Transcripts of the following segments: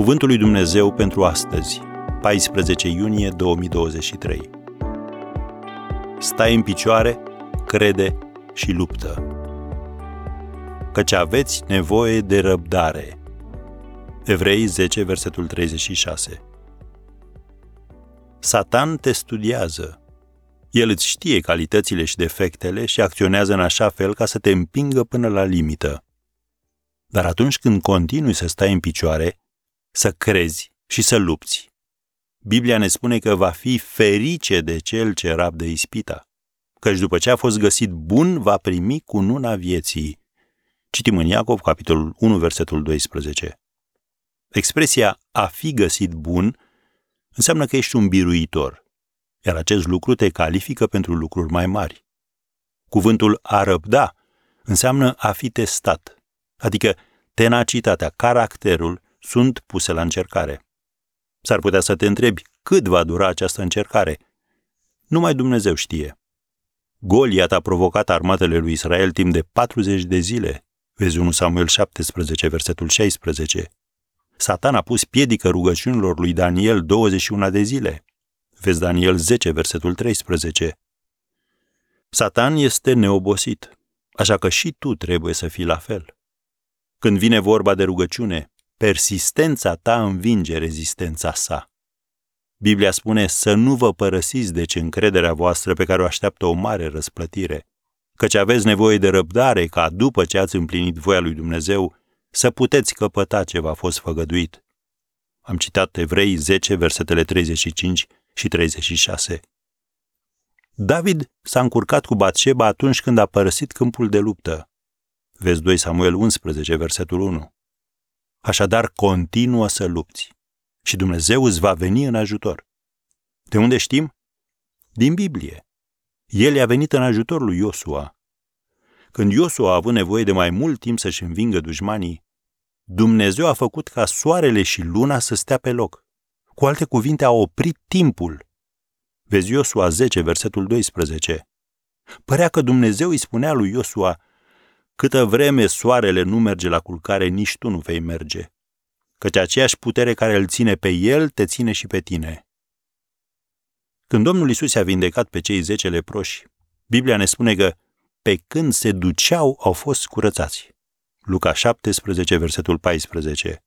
Cuvântul lui Dumnezeu pentru astăzi, 14 iunie 2023. Stai în picioare, crede și luptă. Căci aveți nevoie de răbdare. Evrei 10, versetul 36. Satan te studiază. El îți știe calitățile și defectele și acționează în așa fel ca să te împingă până la limită. Dar atunci când continui să stai în picioare, să crezi și să lupți. Biblia ne spune că va fi ferice de cel ce rabdă ispita, căci după ce a fost găsit bun, va primi cununa vieții. Citim în Iacov, capitolul 1, versetul 12. Expresia a fi găsit bun înseamnă că ești un biruitor, iar acest lucru te califică pentru lucruri mai mari. Cuvântul a răbda înseamnă a fi testat, adică tenacitatea, caracterul sunt puse la încercare. S-ar putea să te întrebi cât va dura această încercare. Numai Dumnezeu știe. Goliat a provocat armatele lui Israel timp de 40 de zile. Vezi 1 Samuel 17, versetul 16. Satan a pus piedică rugăciunilor lui Daniel 21 de zile. Vezi Daniel 10, versetul 13. Satan este neobosit, așa că și tu trebuie să fii la fel. Când vine vorba de rugăciune, persistența ta învinge rezistența sa. Biblia spune să nu vă părăsiți deci încrederea voastră pe care o așteaptă o mare răsplătire, căci aveți nevoie de răbdare ca după ce ați împlinit voia lui Dumnezeu să puteți căpăta ce v-a fost făgăduit. Am citat Evrei 10, versetele 35 și 36. David s-a încurcat cu Batșeba atunci când a părăsit câmpul de luptă. Vezi 2 Samuel 11, versetul 1. Așadar, continuă să lupți și Dumnezeu îți va veni în ajutor. De unde știm? Din Biblie. El i-a venit în ajutorul lui Iosua. Când Iosua a avut nevoie de mai mult timp să-și învingă dușmanii, Dumnezeu a făcut ca soarele și luna să stea pe loc. Cu alte cuvinte, a oprit timpul. Vezi Iosua 10, versetul 12. Părea că Dumnezeu îi spunea lui Iosua, Câtă vreme soarele nu merge la culcare, nici tu nu vei merge. Căci aceeași putere care îl ține pe el, te ține și pe tine. Când Domnul Isus a vindecat pe cei zece leproși, Biblia ne spune că pe când se duceau, au fost curățați. Luca 17, versetul 14.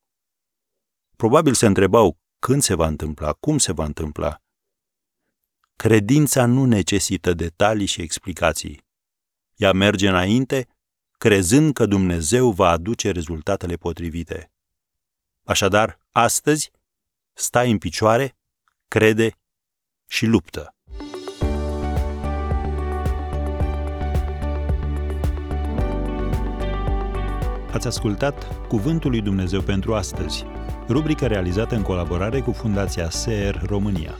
Probabil se întrebau când se va întâmpla, cum se va întâmpla. Credința nu necesită detalii și explicații. Ea merge înainte crezând că Dumnezeu va aduce rezultatele potrivite. Așadar, astăzi, stai în picioare, crede și luptă. Ați ascultat Cuvântul lui Dumnezeu pentru astăzi, rubrica realizată în colaborare cu Fundația SER România.